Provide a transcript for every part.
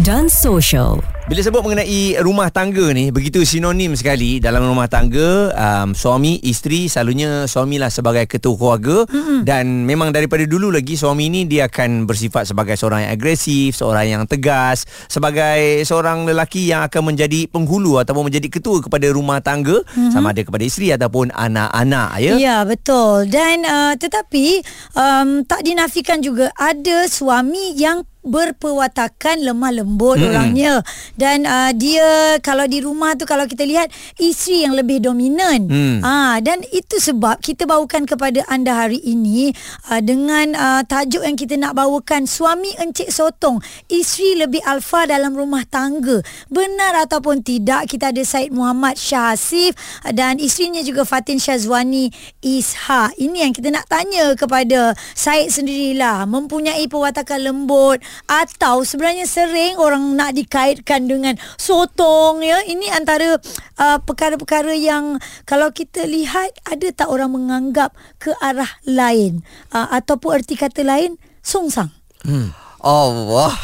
dan social. Bila sebut mengenai rumah tangga ni begitu sinonim sekali dalam rumah tangga um, suami isteri selalunya suamilah sebagai ketua keluarga mm-hmm. dan memang daripada dulu lagi suami ni dia akan bersifat sebagai seorang yang agresif, seorang yang tegas, sebagai seorang lelaki yang akan menjadi penghulu ataupun menjadi ketua kepada rumah tangga mm-hmm. sama ada kepada isteri ataupun anak-anak ya. Ya betul dan uh, tetapi um, tak dinafikan juga ada suami yang berperwatakan lemah lembut hmm. orangnya dan uh, dia kalau di rumah tu kalau kita lihat isteri yang lebih dominan hmm. uh, dan itu sebab kita bawakan kepada anda hari ini uh, dengan uh, tajuk yang kita nak bawakan suami encik sotong isteri lebih alfa dalam rumah tangga benar ataupun tidak kita ada Said Muhammad Shah Hasif dan isterinya juga Fatin Syazwani Isha ini yang kita nak tanya kepada Said sendirilah mempunyai perwatakan lembut atau sebenarnya sering orang nak dikaitkan dengan sotong ya. Ini antara uh, perkara-perkara yang kalau kita lihat ada tak orang menganggap ke arah lain? Uh, ataupun erti kata lain songsang hmm Allah.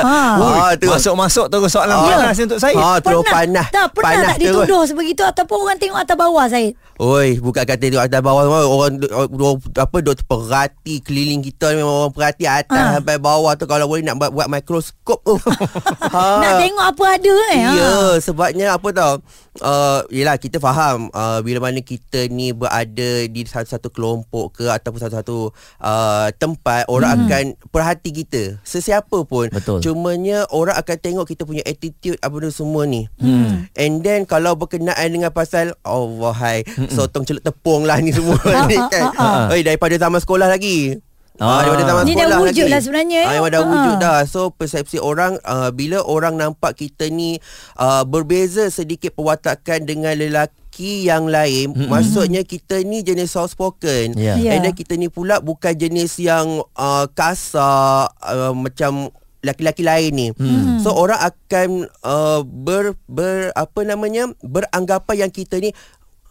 Ha. tu. Masuk-masuk terus soalan ha. panas untuk saya. Ha, terus panas. Tak pernah panas tak dituduh sebegitu ataupun orang tengok atas bawah saya. Oi, bukan kata tengok atas bawah orang, orang, orang apa doktor perhati keliling kita memang orang perhati atas ha. sampai bawah tu kalau boleh nak buat, buat mikroskop tu. ha. Nak tengok apa ada eh. Ya, ha. sebabnya apa tau? Uh, yelah kita faham uh, bila mana kita ni berada di satu-satu kelompok ke ataupun satu-satu uh, tempat orang hmm. akan perhati kita Sesiapa pun. Betul. Cumanya Orang akan tengok Kita punya attitude Apa benda semua ni. Hmm. And then Kalau berkenaan dengan pasal Allah hai hmm. Sotong celup tepung lah ni semua ni kan. Oi, Daripada zaman sekolah lagi. Ah, daripada zaman Ni dah wujud lagi. lah sebenarnya ah, Dah wujud dah. So persepsi orang uh, Bila orang nampak kita ni uh, Berbeza sedikit perwatakan Dengan lelaki yang lain mm-hmm. Maksudnya kita ni jenis soft spoken yeah. Yeah. And then kita ni pula Bukan jenis yang uh, Kasar uh, Macam laki-laki lain ni. Hmm. So orang akan uh, ber ber apa namanya beranggapan yang kita ni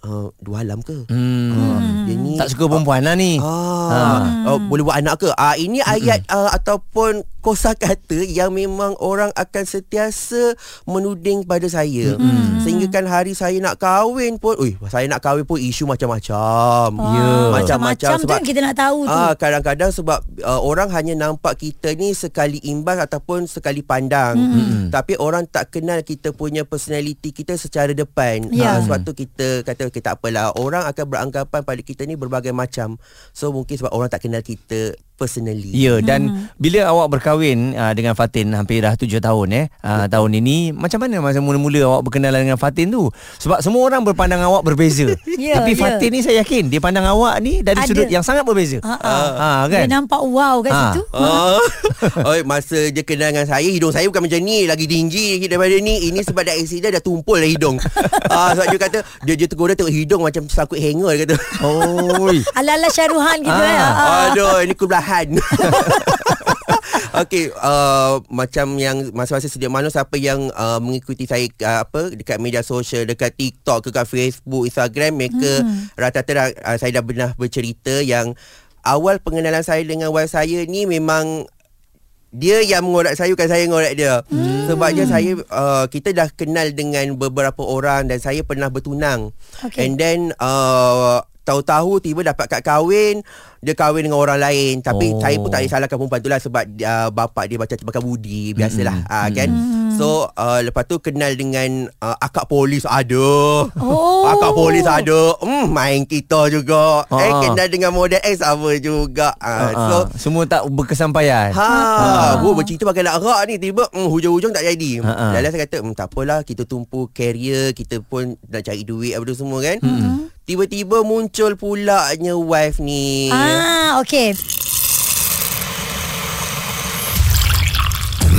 uh, dua alam ke? Hmm. Uh, dia ni tak suka perempuan uh, lah ni. Uh, uh. Uh, boleh buat anak ke? Ah uh, ini ayat uh, ataupun kosa kata yang memang orang akan sentiasa menuding pada saya mm-hmm. sehingga kan hari saya nak kahwin pun oi saya nak kahwin pun isu macam-macam ya yeah. macam-macam sebab tu kita nak tahu tu ah kadang-kadang sebab uh, orang hanya nampak kita ni sekali imbas ataupun sekali pandang mm-hmm. tapi orang tak kenal kita punya personality kita secara depan yeah. uh, sebab tu kita kata kita apalah. Orang akan beranggapan pada kita ni berbagai macam. So mungkin sebab orang tak kenal kita personally. Ya dan hmm. bila awak berkahwin uh, dengan Fatin hampir dah tujuh tahun eh uh, tahun ini macam mana masa mula-mula awak berkenalan dengan Fatin tu? Sebab semua orang berpandang awak berbeza. yeah, Tapi yeah. Fatin ni saya yakin dia pandang awak ni dari Ada. sudut yang sangat berbeza. Ha uh, kan? Dia nampak wow kat ha. situ. Uh. Oi masa dia kenal dengan saya hidung saya bukan macam ni lagi tinggi daripada ni. Ini sebab dah accident dah tumpul dah hidung. Ah uh, sebab dia kata dia dia tegur dia tengok hidung macam sakut hanger dia kata. Oh. Ala-ala Syaruhan gitu ah. ya. Aduh ini kubelah tahan Okey, uh, macam yang masa-masa sedia maklum siapa yang uh, mengikuti saya uh, apa dekat media sosial, dekat TikTok, dekat Facebook, Instagram, mereka hmm. rata-rata uh, saya dah pernah bercerita yang awal pengenalan saya dengan wife saya ni memang dia yang mengorak saya bukan saya mengorak dia. Hmm. Sebabnya saya uh, kita dah kenal dengan beberapa orang dan saya pernah bertunang. Okay. And then uh, tahu-tahu tiba dapat kad kahwin dia kahwin dengan orang lain tapi oh. saya pun tak disalahkan perempuan tu lah sebab uh, bapak dia macam tebakan budi biasalah mm-hmm. uh, kan mm-hmm. So uh, lepas tu kenal dengan uh, akak polis ada oh. akak polis ada hmm, main kita juga uh-huh. eh kenal dengan model X sama juga uh, uh-huh. so semua tak berkesampaian ha uh-huh. gua bercerita pakai nak rak ni tiba hmm, hujung-hujung tak jadi uh-huh. dan saya kata hmm, tak apalah kita tumpu career kita pun nak cari duit apa semua kan uh-huh. Tiba-tiba muncul pula nya wife ni. Ah, okey.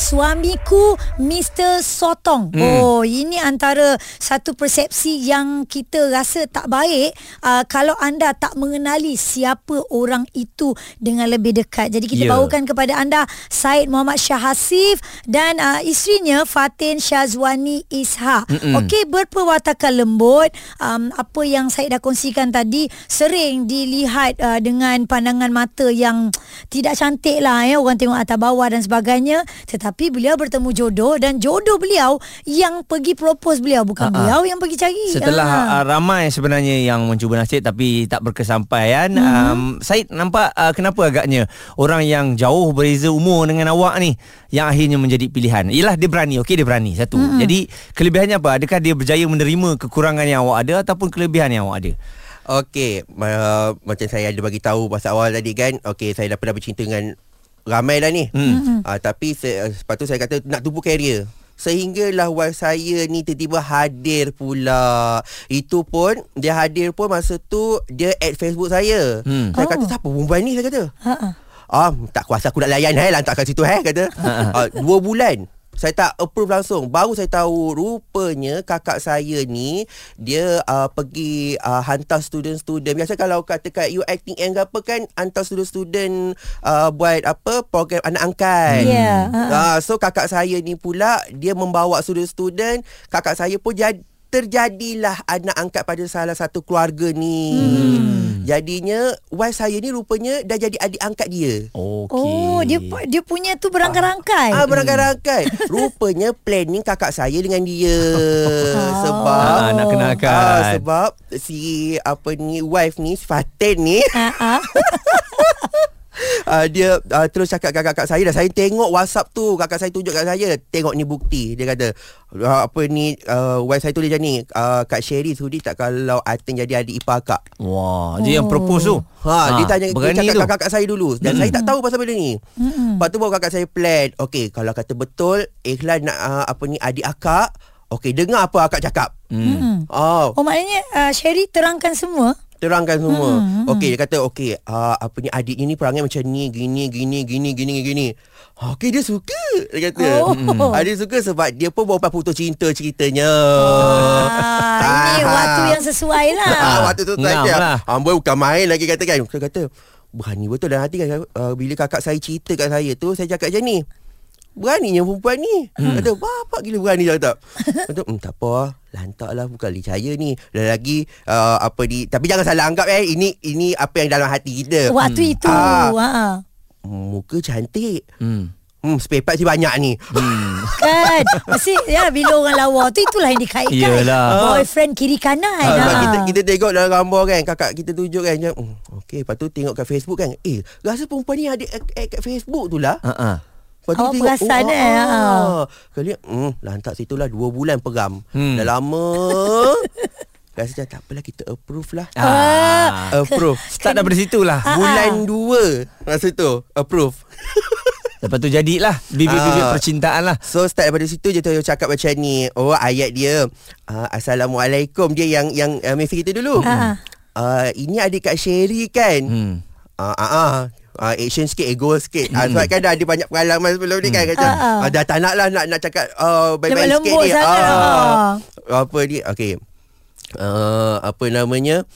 Suamiku Mr. Sotong. Hmm. Oh, ini antara satu persepsi yang kita rasa tak baik uh, kalau anda tak mengenali siapa orang itu dengan lebih dekat. Jadi kita yeah. bawakan kepada anda Said Muhammad Shah Hasif dan uh, isterinya Fatin Syazwani Ishak. Okey, berperwatakan lembut. Um, apa yang saya dah kongsikan tadi sering dilihat uh, dengan pandangan mata yang tidak cantik lah ya orang tengok atas bawah dan sebagainya tetapi beliau bertemu jodoh dan jodoh beliau yang pergi propose beliau bukan Ha-ha. beliau yang pergi cari Setelah Ah. uh, ramai sebenarnya yang mencuba nasib tapi tak berkesampaian, hmm. um, Said nampak uh, kenapa agaknya orang yang jauh berbeza umur dengan awak ni yang akhirnya menjadi pilihan. Ialah dia berani, okey dia berani satu. Hmm. Jadi kelebihannya apa? Adakah dia berjaya menerima kekurangan yang awak ada ataupun kelebihan yang awak ada? Okey, uh, macam saya ada bagi tahu pasal awal tadi kan. Okey, saya dah pernah bercinta dengan ramai dah ni. Hmm. Uh, tapi se- uh, lepas tu saya kata nak tumbuh karier. Sehinggalah wife saya ni tiba-tiba hadir pula. Itu pun dia hadir pun masa tu dia add Facebook saya. Hmm. Saya kata Oh. siapa perempuan ni saya kata. Ha-ha. Ah, tak kuasa aku nak layan hai lantak kat situ hai kata. uh, dua bulan saya tak approve langsung. Baru saya tahu rupanya kakak saya ni dia uh, pergi uh, hantar student-student. Biasa kalau katakan you acting and apa kan hantar student-student uh, buat apa program anak angkat. Ha. Uh, so kakak saya ni pula dia membawa student-student, kakak saya pun jadi terjadilah anak angkat pada salah satu keluarga ni. Hmm. Jadinya wife saya ni rupanya dah jadi adik angkat dia. Okey. Oh, dia dia punya tu berangkai-rangkai. Ah berangkat-rangkat. Rupanya planning kakak saya dengan dia. sebab Ah, nak kenalkan. Ah, sebab si apa ni wife ni si Fatin ni Ha ah. uh, dia uh, terus cakap kat kakak saya dah saya tengok WhatsApp tu kakak saya tunjuk kat saya tengok ni bukti dia kata uh, apa ni uh, wife saya tulis macam ni uh, Kak Sherry sudi tak kalau Atin jadi adik ipar akak Wah, dia yang propose tu. Ha, dia tanya dia cakap tu. kat kakak saya dulu dan saya tak tahu pasal benda ni. Mm-mm. Lepas tu baru kakak saya plan. Okey, kalau kata betul Ikhlas nak uh, apa ni adik akak, okey dengar apa akak cakap. Hmm. Oh, Oh maknanya uh, Sherry terangkan semua. Terangkan semua. Hmm, Okey, dia kata okey, uh, apa ni adik ni perangai macam ni, gini gini gini gini gini. Okey, dia suka. Dia kata. Oh. Hmm. Ah, dia suka sebab dia pun baru putus cinta ceritanya. Ah, ini Ah. waktu yang sesuai lah. Ah, waktu tu saya lah. Amboi bukan main lagi kata kan. Saya kata berani betul dalam hati kan uh, bila kakak saya cerita kat saya tu saya cakap macam ni. Beraninya perempuan ni. Hmm. Kata bapak gila berani dah tak. Kata hmm, tak apa lah. Lantak lah bukan licaya ni. Dan lagi uh, apa di tapi jangan salah anggap eh ini ini apa yang dalam hati kita. Waktu itu. Ah. Ha. Muka cantik. Hmm. Hmm, spare part si banyak ni. Hmm. Kan Mesti ya Bila orang lawa tu Itulah yang dikaitkan Yelah. Boyfriend kiri kanan Ah, ha. kita kita tengok dalam gambar kan kakak kita tunjuk kan hmm, okey lepas tu tengok kat Facebook kan eh rasa perempuan ni ada kat Facebook tu lah Ha ah. Lepas tu Awak tengok, perasan, oh, eh? ah, Ha. ah. Kali hmm, lantak situ lah 2 bulan peram. Hmm. Dah lama. Rasa macam tak apalah kita approve lah. Ah. Approve. Start daripada situ lah. Ah, Bulan 2 masa tu approve. Lepas tu jadilah bibit-bibit Ah. percintaan lah. So start daripada situ je tu cakap macam ni. Oh ayat dia. Uh, Assalamualaikum dia yang yang uh, mesej kita dulu. Ah. Uh, ini adik Kak Sherry kan? Hmm. Ah ah ah. Uh, action sikit Ego sikit. Uh, Sebab kan dah ada banyak pengalaman Sebelum ni kan kata, Ah, ah. uh, Dah tak nak lah Nak, nak cakap uh, Baik-baik sikit Lembut-lembut ni. sangat, ah. Apa ni? Okay uh, Apa namanya?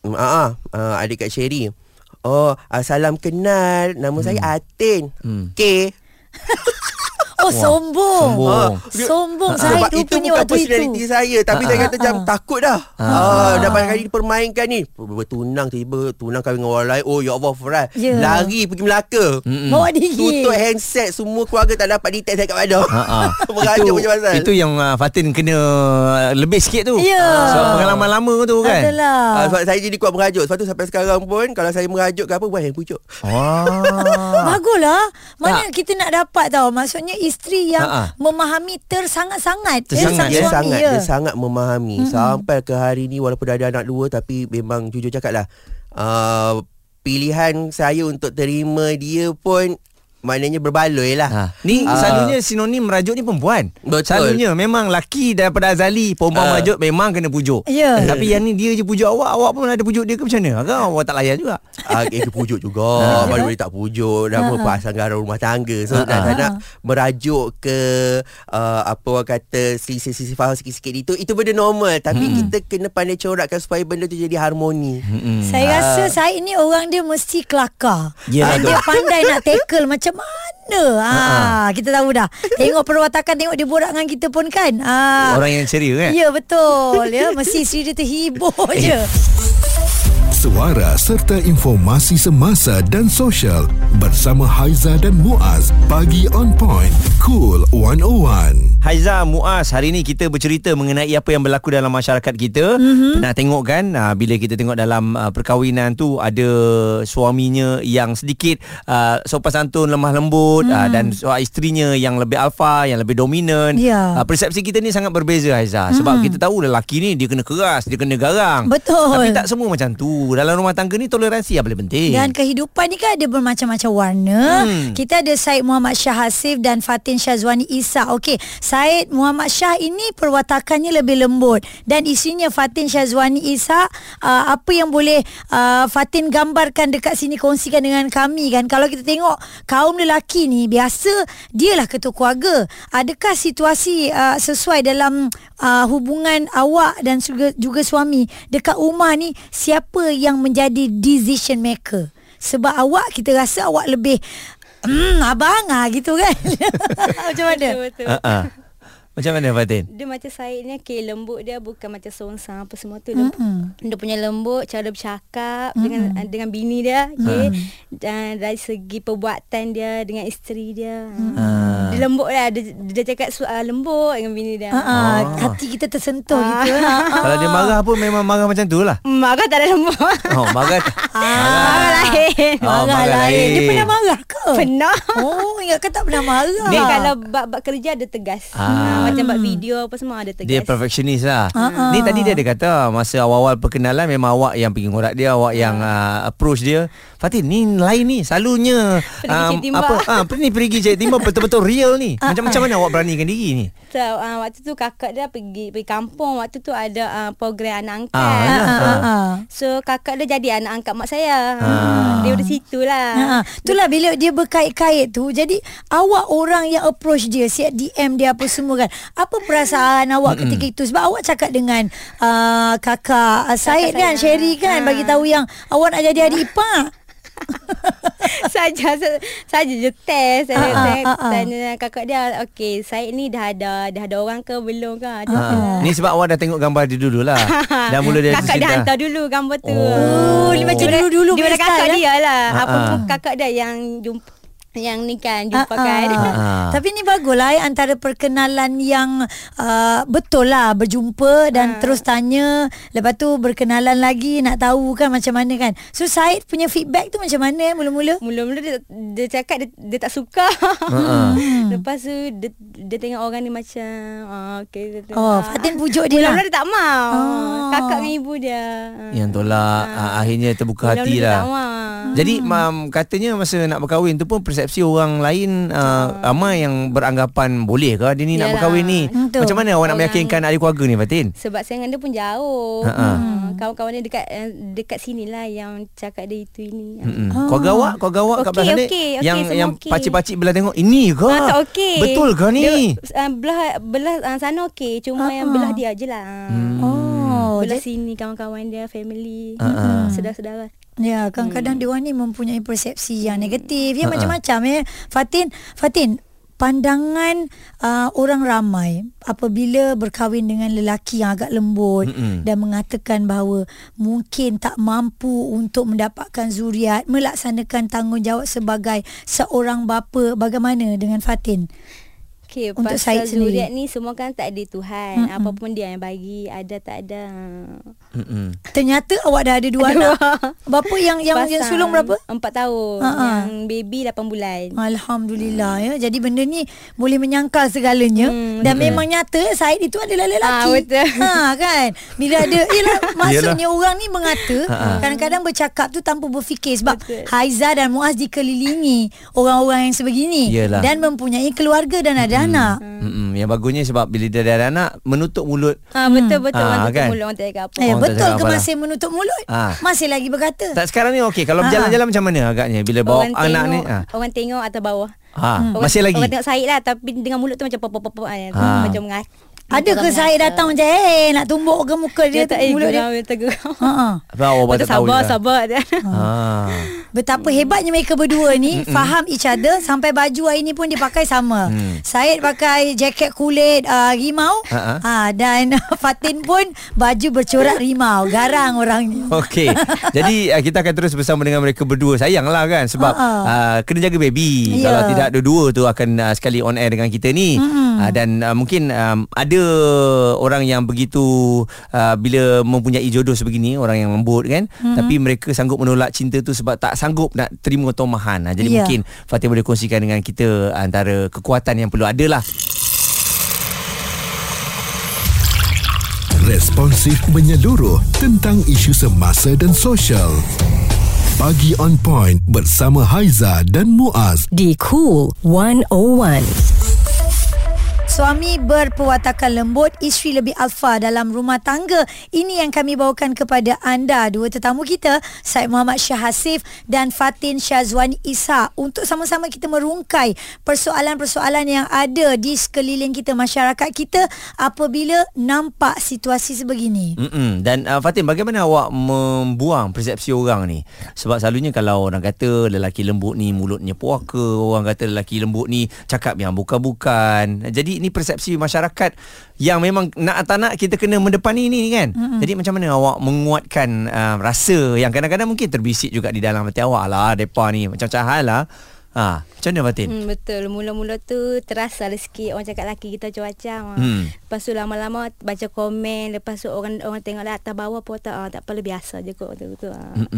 Uh, uh, uh, Adik Kak Sherry. Oh uh, Salam kenal. Nama saya Atin. Hmm. K Oh sombong Sombong. Ah, dia- Sombong saya Sebab itu bukan waktu personality itu saya Tapi Ah, saya ah. kata macam Ah. takut dah Ah. ah. Dah banyak kali dipermainkan ni Bertunang tiba Tunang kahwin dengan orang lain Oh ya Allah Farah Ya. Lari pergi Melaka Mm-mm. Bawa diri Tutup handset Semua keluarga tak dapat detect saya kat mana Ha ah. Merajuk itu, macam pasal itu yang uh, Fatin kena lebih sikit tu. Ya. Sebab pengalaman lama tu kan. Adalah Ah, sebab saya jadi kuat merajuk Sebab tu sampai sekarang pun Kalau saya merajuk ke apa Buat yang pucuk Wah. Baguslah Mana kita nak dapat tau Maksudnya isteri yang Ha, ha. Memahami tersangat-sangat Tersangat, sang Dia suami, sangat ya. Dia sangat memahami mm-hmm. Sampai ke hari ni Walaupun dah ada anak dua Tapi memang jujur cakap lah uh, Pilihan saya untuk terima dia pun maknanya berbaloi lah. Ha. Ni Ah. selalunya sinonim merajuk ni perempuan. Betul. Selalunya memang laki daripada azali perempuan Ah. merajuk memang kena pujuk. Ya. Tapi yang ni dia je pujuk awak, awak pun ada pujuk dia ke macam mana? Agak awak tak layan juga. Ah, eh, pujuk juga Baru boleh tak pujuk Dah uh pasang garam rumah tangga So Ha, dah, ha. nak Merajuk ke uh, Apa orang kata Sisi-sisi faham sikit-sikit itu Itu benda normal Tapi Hmm. kita kena pandai corakkan Supaya benda tu jadi harmoni Hmm. Saya rasa Said ni orang dia mesti kelakar. Ya, Dan betul. dia pandai nak tackle macam mana. Ha, kita tahu dah. Tengok perwatakan tengok dia borak dengan kita pun kan. Ha. Orang yang ceria kan? Ya betul ya mesti isteri dia terhibur je. Suara serta informasi semasa dan sosial bersama Haiza dan Muaz bagi on point cool 101. Haiza Muaz hari ni kita bercerita mengenai apa yang berlaku dalam masyarakat kita. Mm-hmm. Pernah tengok kan uh, bila kita tengok dalam uh, perkahwinan tu ada suaminya yang sedikit uh, sopan santun lemah lembut mm. uh, dan uh, isterinya yang lebih alfa, yang lebih dominan. Ya. Uh, persepsi kita ni sangat berbeza Haiza sebab Mhm. kita tahu lelaki ni dia kena keras, dia kena garang. Betul. Tapi tak semua macam tu. Dalam rumah tangga ni toleransi yang paling penting. Dan kehidupan ni kan ada bermacam-macam warna. Hmm. Kita ada Said Muhammad Shah Hasif dan Fatin Syazwani Isa. Okey, Said Muhammad Shah ini perwatakannya lebih lembut dan isinya Fatin Syazwani Isa uh, apa yang boleh uh, Fatin gambarkan dekat sini kongsikan dengan kami kan. Kalau kita tengok kaum lelaki ni biasa dialah ketua keluarga. Adakah situasi uh, sesuai dalam uh, hubungan awak dan juga, juga suami dekat rumah ni siapa yang menjadi decision maker? Sebab awak kita rasa awak lebih hmm abang ah gitu kan. Macam mana? Betul, betul. Uh, uh. Macam mana Fatin? Dia macam Said ni okay, lembut dia bukan macam songsang apa semua tu lembut. Mm-hmm. Dia punya lembut cara bercakap mm-hmm. dengan dengan bini dia okay. Dan dari segi perbuatan dia dengan isteri dia. Ah. Dia lembut lah dia, dia cakap uh, lembut dengan bini dia. Ha ah, hati kita tersentuh gitu. Ha. Kalau dia marah pun memang marah macam tu lah. Marah tak ada lembut. Oh, marah. Marah lain. Oh, marah marah lain. Dia lain. pernah marah ke? Pernah. Oh, ingatkan tak pernah marah. Dia kalau bab-bab kerja ada tegas. Ah. Ah. macam bab video apa semua ada tegas. Dia perfectionist lah. Ah, ah. Ni tadi dia ada kata masa awal-awal perkenalan memang awak yang pergi ngorak dia, awak yang uh, approach dia. Fatin ni lain ni. Selalunya timba. apa ah pergi pergi cari timba betul-betul real ni. Macam macam mana awak beranikan diri ni? So, uh, waktu tu kakak dia pergi pergi kampung. Waktu tu ada uh, program anak angkat. Ah. Ah, ah, ah. So kakak dia jadi anak angkat mak saya. Ah. Dia dari situ lah. Ha, itulah bila dia berkait-kait tu jadi awak orang yang approach dia siap DM dia apa semua kan apa perasaan awak Mm-mm. ketika itu sebab awak cakap dengan uh, kakak uh, Said kan saya. Sherry kan Ha. bagi tahu yang awak nak jadi adik ipar saja sa- saja je test saya, Ah, ah, saya ah, ah. tanya kakak dia okey saya ni dah ada dah ada orang ke belum ke dia Ha. Ni sebab awak dah tengok gambar dia dulu lah. Dah mula dia kakak dia hantar dulu gambar tu Oh. ni macam dulu-dulu punya daripada style, kakak eh? dia lah Ah, apa ah. pun kakak dia yang jumpa yang ni kan jumpa Ah, kan ah. Ah. Tapi ni bagus lah eh, antara perkenalan yang uh, betul lah berjumpa dan Ah. terus tanya lepas tu berkenalan lagi nak tahu kan macam mana kan. So Said punya feedback tu macam mana eh, mula-mula? Mula-mula dia, dia cakap dia, dia tak suka. Ha-ha. Lepas tu dia, dia tengok orang ni macam ah okey dia tengok. Oh, Fatin pujuk dia lah. Mula-mula dia tak mau. Oh. Kakak dengan ibu dia. Yang tolak ah. akhirnya terbuka Mula-mula hati dia lah. tak mau. Jadi mam katanya masa nak berkahwin tu pun persepsi orang lain uh, ramai yang beranggapan boleh ke dia ni nak Yalah. berkahwin ni. Betul. Macam mana awak nak meyakinkan ahli keluarga ni Fatin? Sebab saya dengan dia pun jauh. Ha-ha. Hmm. Kawan-kawan dia dekat eh, dekat sini lah yang cakap dia itu ini. Oh. Keluarga awak, keluarga awak kat Okey, belah sana okey, okey, yang semua yang okey. pakcik-pakcik belah tengok ini ke? Ah, tak okey. Betul ke ni? Dia, uh, belah belah uh, sana okey, cuma Ah, yang ah. belah dia je lah. Hmm. Oh, Belah sini kawan-kawan dia, family, Ah, ah. saudara-saudara. Ya, kadang-kadang hmm. diorang ni mempunyai persepsi yang negatif. Ya, macam-macam ya. Fatin, Fatin, pandangan uh, orang ramai apabila berkahwin dengan lelaki yang agak lembut Mm-mm. dan mengatakan bahawa mungkin tak mampu untuk mendapatkan zuriat, melaksanakan tanggungjawab sebagai seorang bapa. Bagaimana dengan Fatin? Okey, Untuk pasal Syed sendiri. zuriat ni semua kan tak ada Tuhan. Mm-mm. Apa pun dia yang bagi, ada tak ada. Mm-mm. Ternyata awak dah ada dua anak. Berapa yang yang yang sulung berapa? Empat tahun. Ha-ha. Yang baby lapan bulan. Alhamdulillah ya. Jadi benda ni boleh menyangkal segalanya Hmm, dan memang nyata Said itu adalah lelaki. Ah, betul. Ha kan. Bila ada yalah maksudnya orang ni mengata kadang-kadang bercakap tu tanpa berfikir sebab Betul. Haiza dan Muaz dikelilingi orang-orang yang sebegini Yalah. dan mempunyai keluarga dan ada anak. Mm-mm. Yang bagusnya sebab bila dia dah ada anak menutup mulut. Ah betul betul Ah, orang tutup kan? mulut orang tak cakap apa. Eh betul ke apa lah. masih menutup mulut? Ah. Masih lagi berkata. Tak sekarang ni okey. Kalau Ha. berjalan-jalan macam mana agaknya bila bawa orang anak tengok, ni? Ha. Orang tengok atas bawah. Ha. Orang, Masih lagi. Orang tengok Syed lah tapi dengan mulut tu macam pop pop pop pop Ha. macam mengat. Ada ke Said datang macam eh nak tumbuk ke muka dia, dia tak eh mulut dia? Ha ah. Apa awak Macam tak tahu sabar sabar. Ha. Betapa hebatnya mereka berdua ni faham each other sampai baju hari ni pun dia pakai sama. Hmm. Syed pakai jaket kulit uh, rimau Ha-ha. ha, dan Fatin pun baju bercorak rimau. Garang orangnya. Okey. Jadi uh, kita akan terus bersama dengan mereka berdua. Sayanglah kan sebab Ha-ha. uh, kena jaga baby. Ya. Kalau tidak dua-dua tu akan uh, sekali on air dengan kita ni. Uh, dan uh, mungkin um, ada orang yang begitu uh, bila mempunyai jodoh sebegini, orang yang lembut kan, tapi mereka sanggup menolak cinta tu sebab tak sanggup nak terima tomahan. Jadi Ya. mungkin Fatih boleh kongsikan dengan kita antara kekuatan yang perlu ada lah. Responsif menyeluruh tentang isu semasa dan sosial. Pagi on point bersama Haiza dan Muaz. di Cool 101. Suami berperwatakan lembut, isteri lebih alfa dalam rumah tangga. Ini yang kami bawakan kepada anda dua tetamu kita, Syed Muhammad Syah Hasif dan Fatin Syazwani Isa untuk sama-sama kita merungkai persoalan-persoalan yang ada di sekeliling kita masyarakat kita apabila nampak situasi sebegini. Mm-mm. Dan uh, Fatin bagaimana awak membuang persepsi orang ni? Sebab selalunya kalau orang kata lelaki lembut ni mulutnya puaka, orang kata lelaki lembut ni cakap yang bukan-bukan. Jadi ini persepsi masyarakat yang memang nak tak nak kita kena mendepani ni kan. Mm-hmm. Jadi macam mana awak menguatkan uh, rasa yang kadang-kadang mungkin terbisik juga di dalam hati awak lah depa ni macam-macam hal lah. Ha, macam mana Fatin? Hmm, betul. Mula-mula tu terasa lah sikit orang cakap laki kita macam-macam. Hmm. Lepas tu lama-lama baca komen, lepas tu orang orang tengok lah atas bawah pun tak ah, tak apalah biasa je kot tu tu. Ah. Hmm,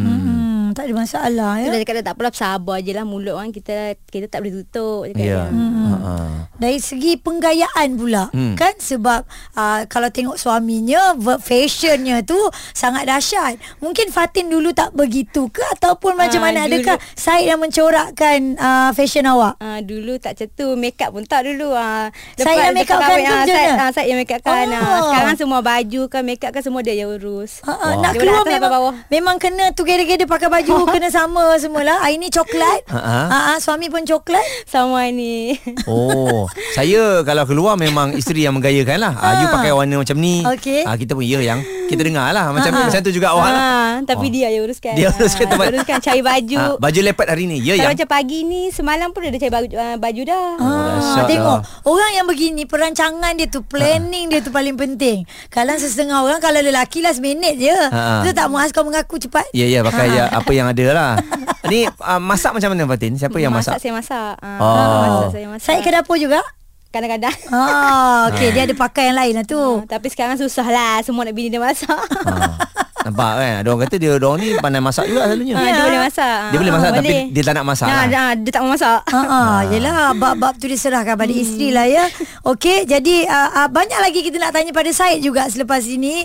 tak ada masalah Ya? ya. Dia cakap tak apalah sabar je lah mulut orang kita kita tak boleh tutup cakap Ya. dia. Ha. Dari segi penggayaan pula Hmm. hmm. kan sebab uh, kalau tengok suaminya ver- fashionnya tu sangat dahsyat. Mungkin Fatin dulu tak begitu ke ataupun macam Ah, mana dulu- adakah Syed yang mencorakkan uh, fashion awak? Ah dulu tak macam tu make up pun tak dulu ah Saya yang make up kan tu ah, saya yang make up kan Oh. sekarang semua baju kan make up kan semua dia yang urus Ha, ha, nak Daripada keluar memang bawah. memang kena together-together pakai baju kena sama semualah. Hari ni coklat. Ha, ha. Ha, ha, suami pun coklat. sama ni Oh, saya kalau keluar memang isteri yang menggayakan lah. Ah. you pakai warna macam ni. Okey. Ah, kita pun ya yang kita dengar lah macam macam tu juga awak lah. ah, tapi Oh. dia yang uruskan Dia uruskan Ah, tempat. uruskan cari baju Ah, baju leopard hari ni. Ya yang. macam pagi ni semalam pun dia dah cari baju, ah, baju dah. dahsyat Ah, tengok lah. orang yang begini perancangan dia tu planning dia tu paling penting. Kalau setengah orang kalau lelaki last minute je. Ha. Tu tak muas kau mengaku cepat. Ya ya pakai ya, apa yang ada lah. Ni uh, masak macam mana Fatin? Siapa yang masak? saya masak. Ah, Oh. Masak saya masak. Saya ke dapur juga. kadang-kadang. Ah, okey dia ada pakai yang lain lah tu. Ah, tapi sekarang susah lah semua nak bini dia masak. Ha. Nampak kan? Ada orang kata dia orang ni pandai masak juga selalunya. Ah, dia boleh masak. Dia boleh masak tapi boleh. dia tak nak masak. Nah, lah. dah, dia tak mau masak. Ha ah, yelah bab-bab tu diserahkan pada isteri lah ya. Okey, jadi uh, uh, banyak lagi kita nak tanya pada Syed juga selepas ini.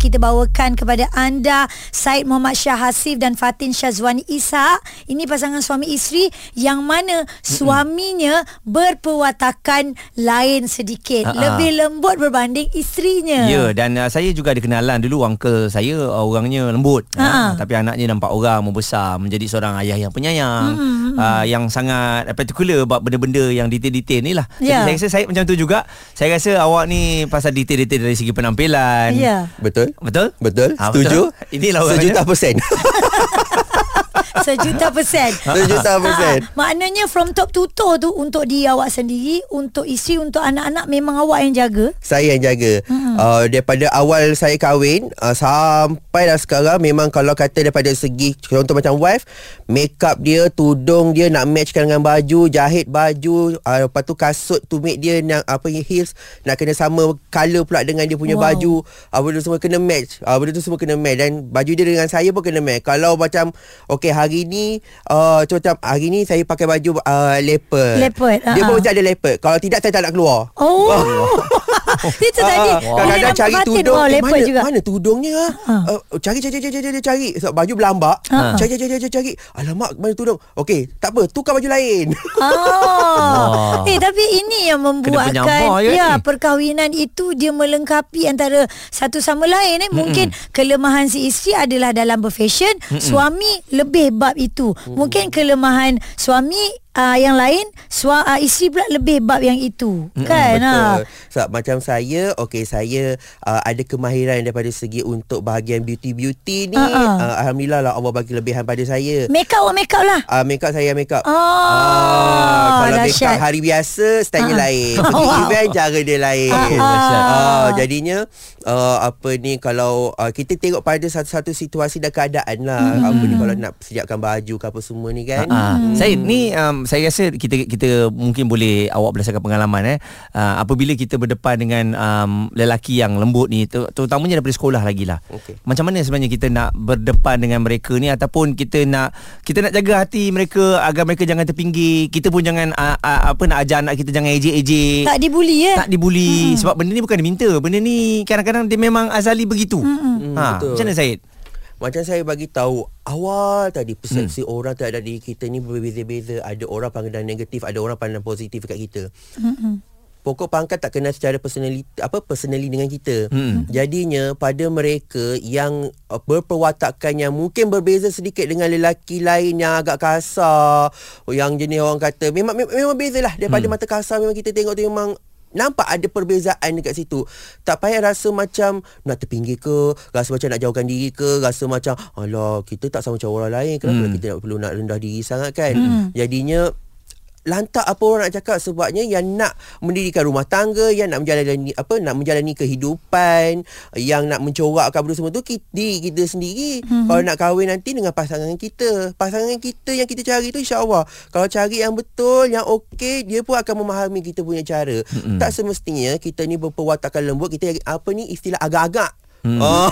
Kita bawakan kepada anda Syed Muhammad Syah Hasif dan Fatin Syazwani Isa. Ini pasangan suami isteri yang mana suaminya berperwatakan lain sedikit. Ha-ha. Lebih lembut berbanding isterinya. Ya dan uh, saya juga ada kenalan dulu uncle saya uh, orangnya lembut Ha. uh, tapi anaknya nampak orang membesar menjadi seorang ayah yang penyayang Hmm, uh, yang sangat particular buat benda-benda yang detail-detail ni lah. Ya. Jadi saya rasa saya macam tu juga. Saya rasa awak ni pasal detail-detail dari segi penampilan. Ya. Betul? Betul? Betul? Ah, Setuju? betul. Inilah. Sejuta persen. Sejuta persen. Sejuta persen. Ah, maknanya from top to toe tu untuk diri awak sendiri, untuk isteri, untuk anak-anak memang awak yang jaga. Saya yang jaga hmm. uh, Daripada awal saya kahwin uh, Sampai dah sekarang Memang kalau kata daripada segi Contoh macam wife Make up dia Tudung dia Nak matchkan dengan baju Jahit baju uh, Lepas tu kasut Tumit dia nak, Apa heels Nak kena sama Colour pula dengan dia punya wow. baju uh, Benda tu semua kena match uh, Benda tu semua kena match Dan baju dia dengan saya pun kena match Kalau macam Okay hari ni uh, Macam hari ni Saya pakai baju uh, Leopard Leopard, Dia uh-uh. pun mesti ada leopard Kalau tidak saya tak nak keluar Oh. Itu tadi. Ah, Bila Kadang-kadang cari tudung Oh, eh, mana, juga. Mana tudungnya ah? Uh, cari cari cari cari cari. Sebab baju berlambak Ha. Cari cari cari cari Alamak mana tudung Okey tak apa Tukar baju lain Oh. Eh tapi ini yang membuatkan je ya ni. perkahwinan itu dia melengkapi antara satu sama lain eh. Mungkin kelemahan si isteri adalah dalam berfashion, suami lebih bab itu. Mungkin kelemahan suami uh, yang lain, sua, uh, isteri pula lebih bab yang itu. Kan? Ha. Betul Sebab macam saya Okey saya uh, Ada kemahiran daripada segi Untuk bahagian beauty-beauty ni Ha, ha. uh, Alhamdulillah lah Allah bagi lebihan pada saya Make up awak make up lah. Uh, make up saya make up. Oh, Ah, kalau make dahsyat. up hari biasa stylenya Ah. lain. Pergi Wow. event cara dia lain. Ah. Ah, jadinya uh, apa ni kalau uh, kita tengok pada satu-satu situasi dan keadaan lah. Hmm. Apa ni kalau nak sediakan baju ke apa semua ni kan. Ah, Saya ni um, saya rasa kita kita mungkin boleh awak berdasarkan pengalaman eh uh, apabila kita berdepan dengan um, lelaki yang lembut ni ter- terutamanya daripada sekolah lagi lah. Okey. Macam mana sebenarnya kita nak berdepan dengan mereka ni ataupun kita nak kita nak jaga hati mereka agar mereka jangan terpinggir. Kita pun jangan uh, uh, apa nak ajar anak kita jangan ejek-ejek. Tak dibuli eh. tak dibuli sebab benda ni bukan diminta. Benda ni kadang-kadang dia memang azali begitu. Hmm, Ha, betul. macam mana Syed? Macam saya bagi tahu awal tadi persepsi hmm. orang terhadap diri kita ni berbeza-beza. Ada orang pandang negatif, ada orang pandang positif kat kita. Mm-mm. Pokok pangkat tak kenal secara personality apa personally dengan kita. Hmm. Jadinya pada mereka yang uh, berperwatakan yang mungkin berbeza sedikit dengan lelaki lain yang agak kasar, yang jenis orang kata memang memang, memang bezalah daripada Hmm. mata kasar memang kita tengok tu memang Nampak ada perbezaan dekat situ. Tak payah rasa macam Nak terpinggir ke Rasa macam nak jauhkan diri ke Rasa macam Alah kita tak sama macam orang lain. Kenapa Hmm. kita nak perlu nak rendah diri sangat kan? Jadinya lantak apa orang nak cakap sebabnya yang nak mendirikan rumah tangga yang nak menjalani apa nak menjalani kehidupan yang nak mencorakkan benda semua tu kita, diri kita sendiri mm-hmm. kalau nak kahwin nanti dengan pasangan kita pasangan kita yang kita cari tu insyaallah kalau cari yang betul yang okey dia pun akan memahami kita punya cara mm-hmm. tak semestinya kita ni berperwatakan lembut kita apa ni istilah agak-agak Hmm. Oh.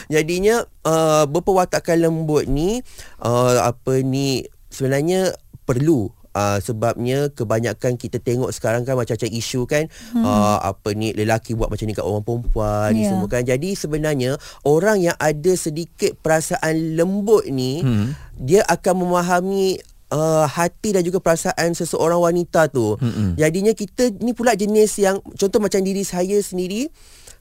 Jadinya uh, berperwatakan lembut ni uh, apa ni sebenarnya perlu Uh, sebabnya kebanyakan kita tengok sekarang kan macam-macam isu kan hmm. uh, apa ni lelaki buat macam ni kat orang perempuan ni Ya. semua kan jadi sebenarnya orang yang ada sedikit perasaan lembut ni Hmm. dia akan memahami uh, hati dan juga perasaan seseorang wanita tu. Mm-mm. Jadinya kita ni pula jenis yang contoh macam diri saya sendiri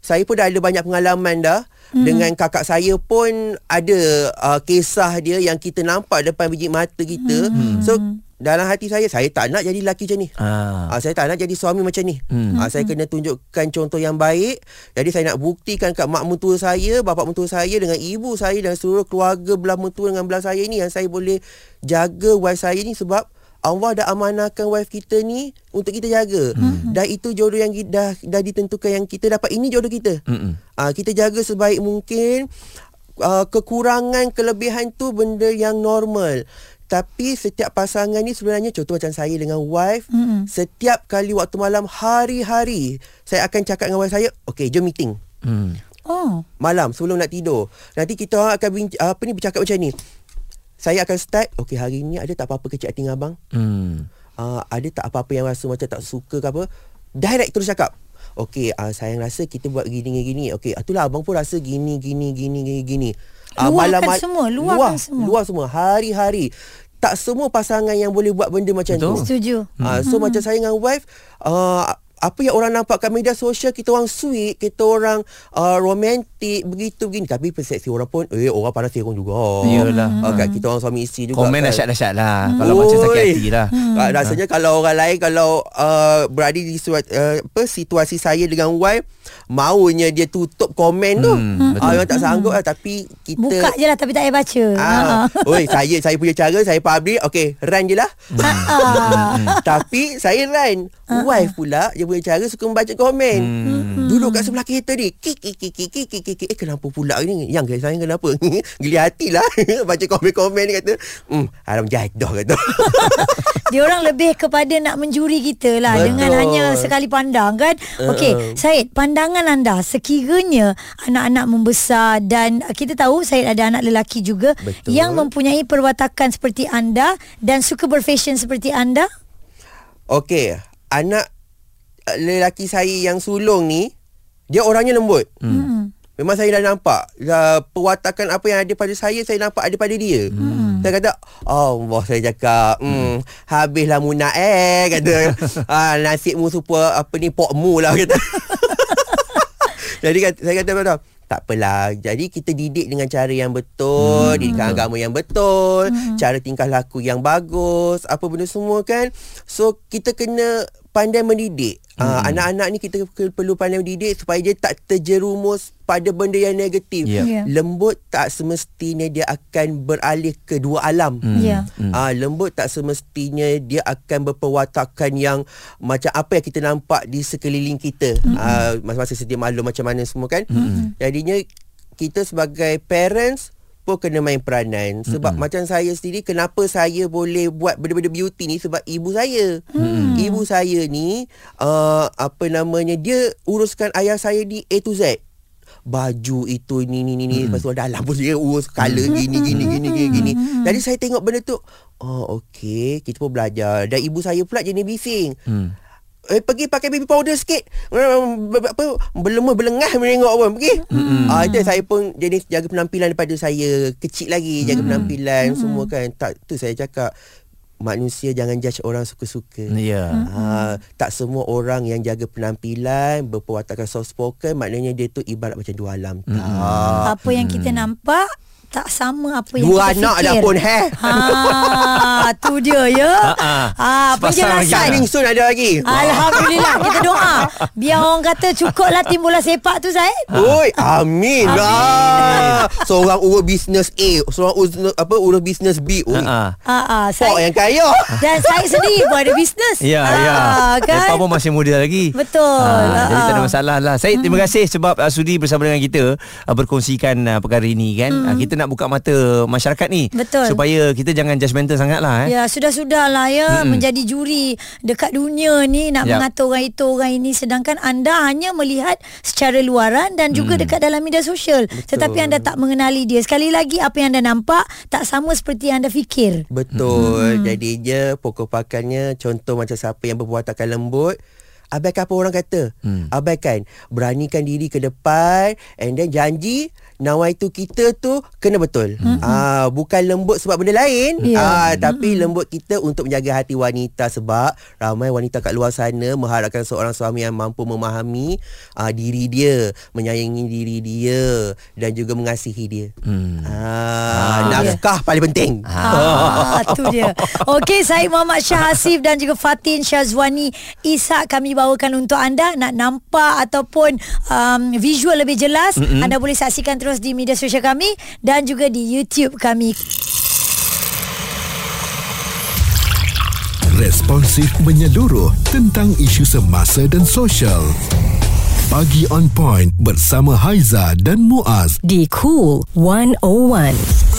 saya pun dah ada banyak pengalaman dah hmm. dengan kakak saya pun ada uh, kisah dia yang kita nampak depan biji mata kita. Hmm. So dalam hati saya saya tak nak jadi lelaki macam ni. Ah. Ah, saya tak nak jadi suami macam ni. Hmm. Ah, saya kena tunjukkan contoh yang baik. Jadi saya nak buktikan kat mak mentua saya, bapa mentua saya dengan ibu saya dan seluruh keluarga belah mentua dengan belah saya ni yang saya boleh jaga wife saya ni sebab Allah dah amanahkan wife kita ni untuk kita jaga. Hmm. Dan itu jodoh yang dah dah ditentukan yang kita dapat ini jodoh kita. Mm-mm. Ah, kita jaga sebaik mungkin. Uh, kekurangan kelebihan tu benda yang normal. Tapi setiap pasangan ni sebenarnya contoh macam saya dengan wife, Mm-mm. setiap kali waktu malam hari-hari saya akan cakap dengan wife saya, "Okey, jom meeting." Hmm. Oh. Malam sebelum nak tidur. Nanti kita orang akan binc- apa ni bercakap macam ni. Saya akan start, "Okey, hari ni ada tak apa-apa kecil hati dengan abang?" Hmm. uh, ada tak apa-apa yang rasa macam tak suka ke apa direct terus cakap Okey, uh, sayang rasa kita buat gini gini gini. Okey, itulah abang pun rasa gini gini gini gini gini. Ah, Luahkan semua, luahkan luah, semua. Luah semua hari-hari. Tak semua pasangan yang boleh buat benda macam Betul. tu. Setuju. Uh, so macam saya dengan wife uh, apa yang orang nampak kat media sosial kita orang sweet, kita orang uh, romantik begitu begini tapi persepsi orang pun eh orang panas serong juga. Yalah. Uh, kat kita orang suami isteri juga. Komen kan. dahsyat-dahsyat lah Kalau macam sakit hati lah Hmm. rasanya kalau orang lain kalau uh, berada di suat, uh, apa situasi saya dengan wife maunya dia tutup komen tu. Hmm. Ah yang tak sanggup lah tapi kita Buka je lah tapi tak payah baca. Ah, oi saya saya punya cara saya public okey run je lah. Ah. Tapi saya run. Wife pula dia punya cara suka membaca komen. Duduk kat sebelah kereta ni. Kik kik kik kik kik kik, kik. Eh kenapa pula ni? Yang guys saya kenapa? Geli hatilah baca komen-komen ni kata. Hmm, haram jadah kata. Dia orang lebih kepada nak menjuri kita lah Betul. dengan hanya sekali pandang kan. Okey, Syed, pandangan anda sekiranya anak-anak membesar dan kita tahu Syed ada anak lelaki juga Betul. yang mempunyai perwatakan seperti anda dan suka berfashion seperti anda? Okey, anak lelaki saya yang sulung ni dia orangnya lembut. Hmm. Memang saya dah nampak uh, perwatakan apa yang ada pada saya saya nampak ada pada dia. Hmm. Saya kata, "Oh, Allah saya cakap, hmm, habislah munak eh," kata. ah, nasibmu super apa ni pokmu lah kata. Jadi kata, saya kata betul. Tak apalah. Jadi kita didik dengan cara yang betul, hmm. didikan agama yang betul, hmm. cara tingkah laku yang bagus, apa benda semua kan. So kita kena pandai mendidik. Hmm. Uh, anak-anak ni kita perlu pandai mendidik supaya dia tak terjerumus pada benda yang negatif. Ya. Ya. Lembut tak semestinya dia akan beralih ke dua alam. Hmm. Ya. Hmm. Ah lembut tak semestinya dia akan berperwatakan yang macam apa yang kita nampak di sekeliling kita. Hmm. Ah masa-masa sedia maklum macam mana semua kan. Hmm. Jadinya kita sebagai parents pun kena main peranan? Sebab mm-hmm. macam saya sendiri kenapa saya boleh buat benda-benda beauty ni? Sebab ibu saya. Mm. Ibu saya ni uh, apa namanya dia uruskan ayah saya di A to Z. Baju itu ni ni ni ni. Lepas tu dalam pun dia urus color gini gini gini gini gini. Jadi saya tengok benda tu oh okey kita pun belajar. Dan ibu saya pula jenis bising. Hmm. Eh pergi pakai baby powder sikit. Hmm, apa berlemah berlengah menengok pun pergi. Mm-hmm. Ah itu saya pun jenis jaga penampilan daripada saya kecil lagi jaga penampilan semua kan. Tak tu saya cakap manusia jangan judge orang suka-suka. Ya Ha, tak semua orang yang jaga penampilan berperwatakan soft spoken maknanya dia tu ibarat macam dua alam. Tak. Apa yang kita nampak tak sama apa yang Dua kita anak fikir. dah pun heh. Ha, tu dia ya. Ha, Sepasang lagi. penjelasan. Coming soon ada lagi. Alhamdulillah kita doa biar orang kata cukuplah tim bola sepak tu Zaid. Oi, amin lah. Seorang urus bisnes A, seorang urus apa urus bisnes B. Oi. Ha. Ha ah, Pak saya yang kaya. dan saya sendiri pun ada bisnes. Ya, ya. kan? Mereka pun masih muda lagi. Betul. Ha, jadi Ha, tak ada ha. masalah lah. Saya terima kasih sebab uh, sudi bersama dengan kita uh, berkongsikan uh, perkara ini kan. Uh, kita nak buka mata masyarakat ni. Betul. Supaya kita jangan judgemental sangat lah eh. Ya sudah-sudah lah ya mm menjadi juri dekat dunia ni nak Yap. mengatur orang itu orang ini sedangkan anda hanya melihat secara luaran dan juga Hmm. dekat dalam media sosial tetapi anda tak mengenali dia sekali lagi apa yang anda nampak tak sama seperti yang anda fikir Betul. Hmm. Jadinya pokok pakannya contoh macam siapa yang berperwatakan lembut Abaikan apa orang kata hmm. Abaikan Beranikan diri ke depan And then janji Nawaitu kita tu Kena betul hmm. ah, Bukan lembut sebab benda lain Ya. ah, Tapi lembut kita Untuk menjaga hati wanita Sebab Ramai wanita kat luar sana Mengharapkan seorang suami Yang mampu memahami ah, Diri dia Menyayangi diri dia Dan juga mengasihi dia Hmm. ah, Ah. Nafkah paling penting Ah, tu dia. Okey, saya Muhammad Syah Hasif dan juga Fatin Syazwani Ishak kami bawakan untuk anda nak nampak ataupun um, visual lebih jelas. Mm-hmm. Anda boleh saksikan terus di media sosial kami dan juga di YouTube kami. Responsif menyeluruh tentang isu semasa dan sosial. Pagi on point bersama Haiza dan Muaz. di Cool 101.